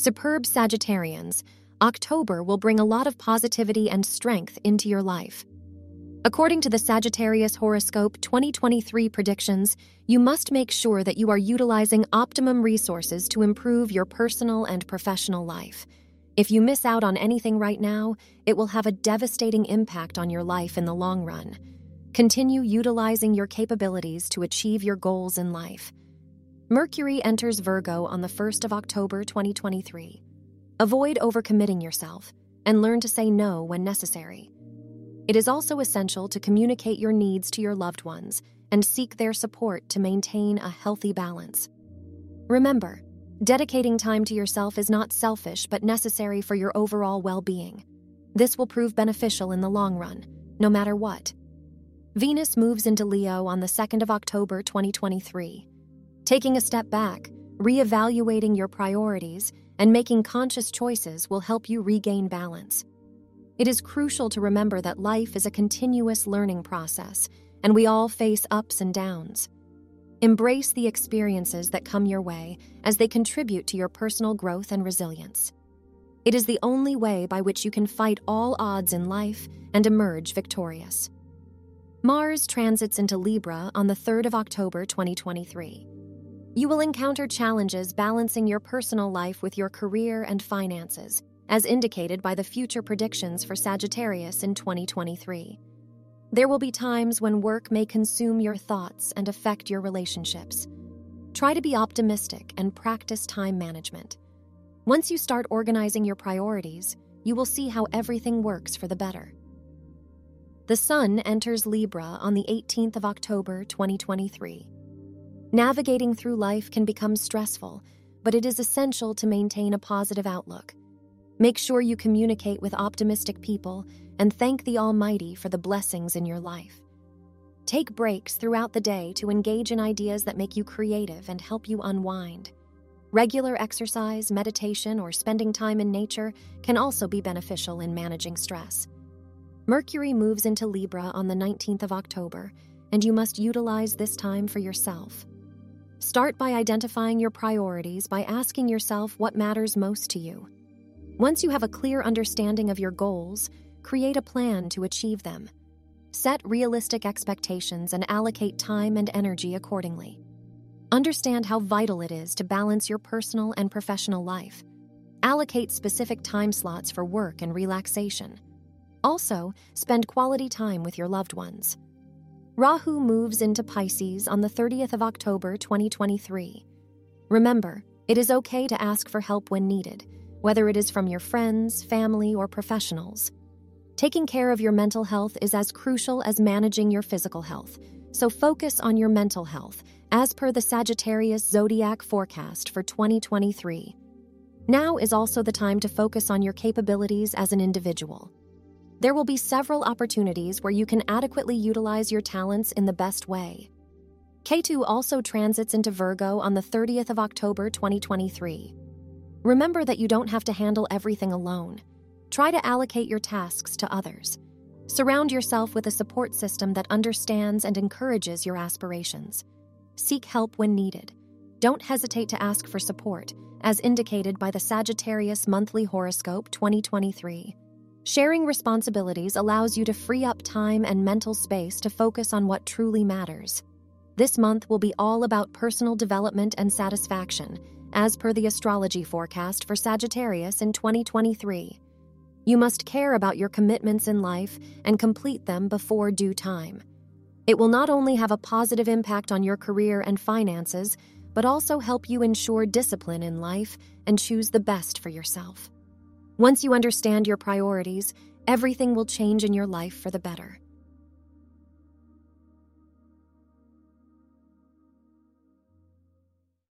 Superb Sagittarians, October will bring a lot of positivity and strength into your life. According to the Sagittarius Horoscope 2023 predictions, you must make sure that you are utilizing optimum resources to improve your personal and professional life. If you miss out on anything right now, it will have a devastating impact on your life in the long run. Continue utilizing your capabilities to achieve your goals in life. Mercury enters Virgo on the 1st of October 2023. Avoid overcommitting yourself and learn to say no when necessary. It is also essential to communicate your needs to your loved ones and seek their support to maintain a healthy balance. Remember, dedicating time to yourself is not selfish but necessary for your overall well being. This will prove beneficial in the long run, no matter what. Venus moves into Leo on the 2nd of October 2023. Taking a step back, reevaluating your priorities, and making conscious choices will help you regain balance. It is crucial to remember that life is a continuous learning process, and we all face ups and downs. Embrace the experiences that come your way as they contribute to your personal growth and resilience. It is the only way by which you can fight all odds in life and emerge victorious. Mars transits into Libra on the 3rd of October 2023. You will encounter challenges balancing your personal life with your career and finances, as indicated by the future predictions for Sagittarius in 2023. There will be times when work may consume your thoughts and affect your relationships. Try to be optimistic and practice time management. Once you start organizing your priorities, you will see how everything works for the better. The Sun enters Libra on the 18th of October 2023. Navigating through life can become stressful, but it is essential to maintain a positive outlook. Make sure you communicate with optimistic people and thank the Almighty for the blessings in your life. Take breaks throughout the day to engage in ideas that make you creative and help you unwind. Regular exercise, meditation, or spending time in nature can also be beneficial in managing stress. Mercury moves into Libra on the 19th of October, and you must utilize this time for yourself. Start by identifying your priorities by asking yourself what matters most to you. Once you have a clear understanding of your goals, create a plan to achieve them. Set realistic expectations and allocate time and energy accordingly. Understand how vital it is to balance your personal and professional life. Allocate specific time slots for work and relaxation. Also, spend quality time with your loved ones. Rahu moves into Pisces on the 30th of October 2023. Remember, it is okay to ask for help when needed, whether it is from your friends, family, or professionals. Taking care of your mental health is as crucial as managing your physical health, so focus on your mental health as per the Sagittarius zodiac forecast for 2023. Now is also the time to focus on your capabilities as an individual there will be several opportunities where you can adequately utilize your talents in the best way. Ketu also transits into Virgo on the 30th of October 2023. Remember that you don't have to handle everything alone. Try to allocate your tasks to others. Surround yourself with a support system that understands and encourages your aspirations. Seek help when needed. Don't hesitate to ask for support, as indicated by the Sagittarius Monthly Horoscope 2023. Sharing responsibilities allows you to free up time and mental space to focus on what truly matters. This month will be all about personal development and satisfaction, as per the astrology forecast for Sagittarius in 2023. You must care about your commitments in life and complete them before due time. It will not only have a positive impact on your career and finances, but also help you ensure discipline in life and choose the best for yourself. Once you understand your priorities, everything will change in your life for the better.